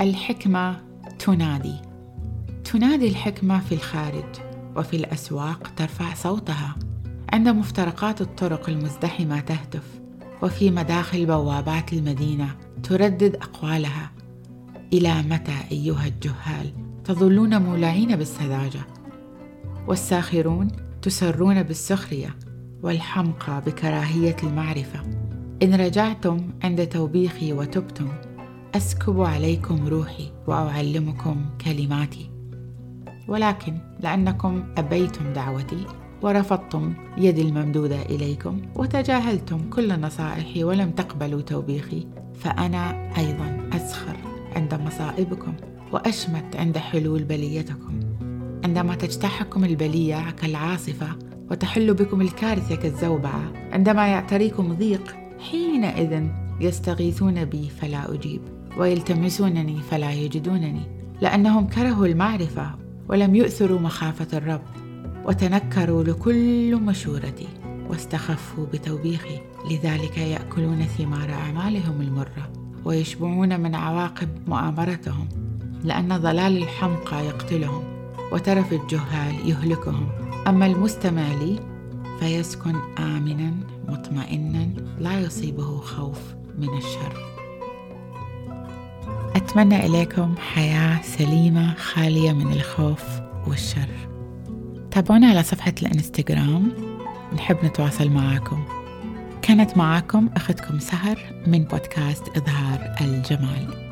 الحكمة تنادي. تنادي الحكمة في الخارج وفي الأسواق ترفع صوتها. عند مفترقات الطرق المزدحمة تهتف وفي مداخل بوابات المدينة تردد أقوالها. إلى متى أيها الجهال تظلون مولعين بالسذاجة؟ والساخرون تسرون بالسخرية والحمقى بكراهية المعرفة. إن رجعتم عند توبيخي وتبتم أسكب عليكم روحي وأعلمكم كلماتي. ولكن لأنكم أبيتم دعوتي ورفضتم يدي الممدودة إليكم وتجاهلتم كل نصائحي ولم تقبلوا توبيخي فأنا أيضا أسخر عند مصائبكم وأشمت عند حلول بليتكم. عندما تجتاحكم البلية كالعاصفة وتحل بكم الكارثة كالزوبعة عندما يعتريكم ضيق حينئذ يستغيثون بي فلا أجيب. ويلتمسونني فلا يجدونني لأنهم كرهوا المعرفة ولم يؤثروا مخافة الرب وتنكروا لكل مشورتي واستخفوا بتوبيخي لذلك يأكلون ثمار أعمالهم المرة ويشبعون من عواقب مؤامرتهم لأن ضلال الحمقى يقتلهم وترف الجهال يهلكهم. أما المستمع لي فيسكن امنا مطمئنا لا يصيبه خوف من الشر. أتمنى إليكم حياة سليمة خالية من الخوف والشر. تابعونا على صفحة الإنستغرام. نحب نتواصل معاكم. كانت معاكم أختكم سهر من بودكاست إظهار الجمال.